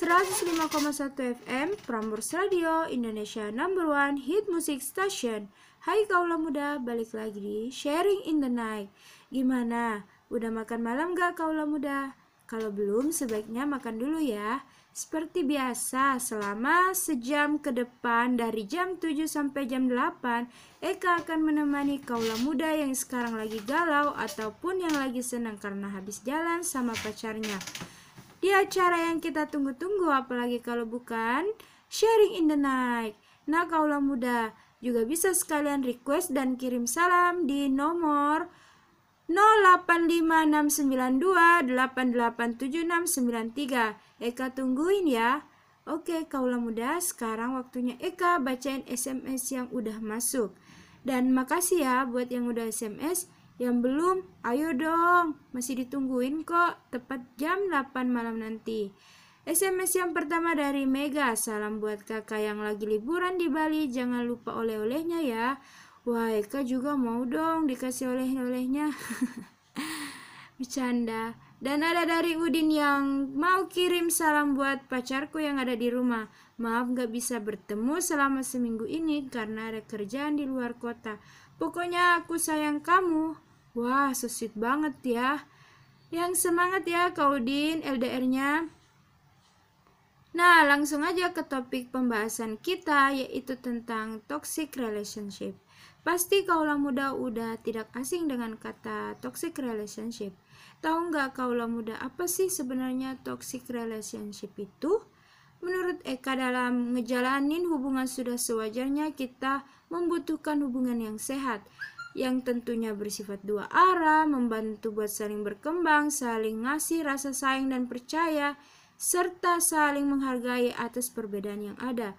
105,1 FM Prambors Radio Indonesia number one hit music station Hai kaula muda, balik lagi di Sharing in the Night Gimana? Udah makan malam gak kaula muda? Kalau belum, sebaiknya makan dulu ya Seperti biasa, selama sejam ke depan dari jam 7 sampai jam 8 Eka akan menemani kaula muda yang sekarang lagi galau Ataupun yang lagi senang karena habis jalan sama pacarnya di acara yang kita tunggu-tunggu apalagi kalau bukan sharing in the night. Nah, kaulah muda juga bisa sekalian request dan kirim salam di nomor 085692887693. Eka tungguin ya. Oke, kaulah muda, sekarang waktunya Eka bacain SMS yang udah masuk. Dan makasih ya buat yang udah SMS. Yang belum, ayo dong, masih ditungguin kok, tepat jam 8 malam nanti. SMS yang pertama dari Mega, salam buat kakak yang lagi liburan di Bali, jangan lupa oleh-olehnya ya. Wah, Eka juga mau dong dikasih oleh-olehnya. Bercanda. Dan ada dari Udin yang mau kirim salam buat pacarku yang ada di rumah. Maaf gak bisa bertemu selama seminggu ini karena ada kerjaan di luar kota. Pokoknya aku sayang kamu. Wah, sweet banget ya. Yang semangat ya Kak Udin LDR-nya. Nah, langsung aja ke topik pembahasan kita yaitu tentang toxic relationship. Pasti kaulah muda udah tidak asing dengan kata toxic relationship. Tahu nggak kaulah muda apa sih sebenarnya toxic relationship itu? Menurut Eka dalam ngejalanin hubungan sudah sewajarnya kita membutuhkan hubungan yang sehat yang tentunya bersifat dua arah, membantu buat saling berkembang, saling ngasih rasa sayang dan percaya, serta saling menghargai atas perbedaan yang ada.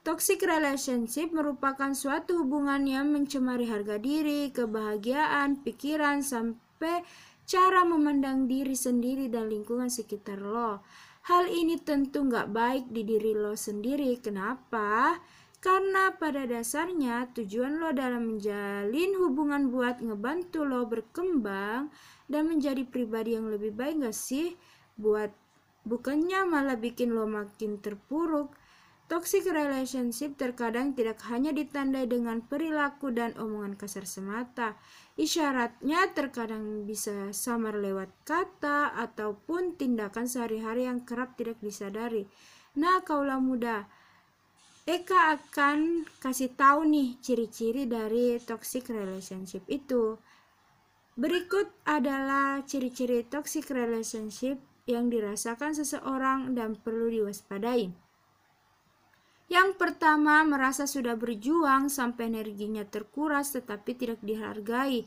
Toxic relationship merupakan suatu hubungan yang mencemari harga diri, kebahagiaan, pikiran, sampai cara memandang diri sendiri dan lingkungan sekitar lo. Hal ini tentu nggak baik di diri lo sendiri. Kenapa? Karena pada dasarnya tujuan lo dalam menjalin hubungan buat ngebantu lo berkembang dan menjadi pribadi yang lebih baik gak sih? Buat bukannya malah bikin lo makin terpuruk. Toxic relationship terkadang tidak hanya ditandai dengan perilaku dan omongan kasar semata. Isyaratnya terkadang bisa samar lewat kata ataupun tindakan sehari-hari yang kerap tidak disadari. Nah, kaulah muda, Eka akan kasih tahu nih ciri-ciri dari toxic relationship itu. Berikut adalah ciri-ciri toxic relationship yang dirasakan seseorang dan perlu diwaspadai. Yang pertama, merasa sudah berjuang sampai energinya terkuras tetapi tidak dihargai.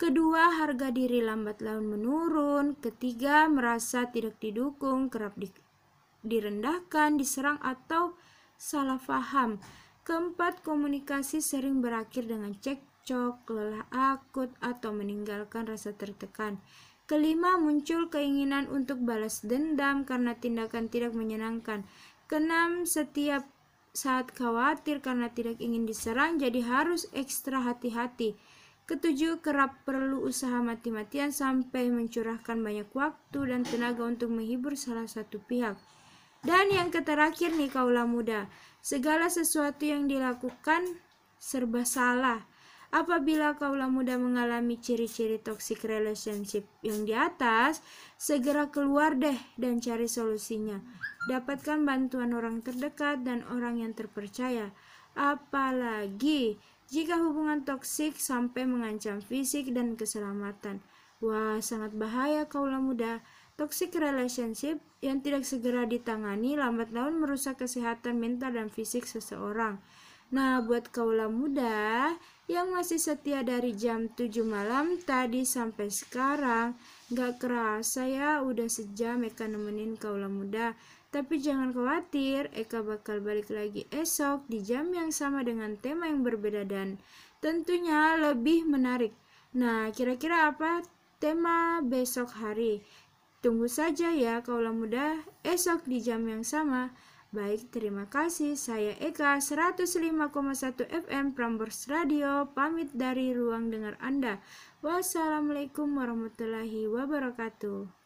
Kedua, harga diri lambat laun menurun. Ketiga, merasa tidak didukung, kerap di, direndahkan, diserang atau salah paham. Keempat, komunikasi sering berakhir dengan cekcok, lelah akut, atau meninggalkan rasa tertekan. Kelima, muncul keinginan untuk balas dendam karena tindakan tidak menyenangkan. Keenam, setiap saat khawatir karena tidak ingin diserang, jadi harus ekstra hati-hati. Ketujuh, kerap perlu usaha mati-matian sampai mencurahkan banyak waktu dan tenaga untuk menghibur salah satu pihak. Dan yang terakhir nih kaulah muda, segala sesuatu yang dilakukan serba salah. Apabila kaulah muda mengalami ciri-ciri toxic relationship yang di atas, segera keluar deh dan cari solusinya. Dapatkan bantuan orang terdekat dan orang yang terpercaya. Apalagi jika hubungan toksik sampai mengancam fisik dan keselamatan. Wah, sangat bahaya kaulah muda. Toxic relationship yang tidak segera ditangani lambat laun merusak kesehatan mental dan fisik seseorang. Nah, buat kaula muda yang masih setia dari jam 7 malam tadi sampai sekarang, gak kerasa ya udah sejam Eka nemenin kaula muda. Tapi jangan khawatir, Eka bakal balik lagi esok di jam yang sama dengan tema yang berbeda dan tentunya lebih menarik. Nah, kira-kira apa tema besok hari? Tunggu saja ya kaulah muda esok di jam yang sama. Baik, terima kasih. Saya Eka 105,1 FM Prambors Radio pamit dari ruang dengar Anda. Wassalamualaikum warahmatullahi wabarakatuh.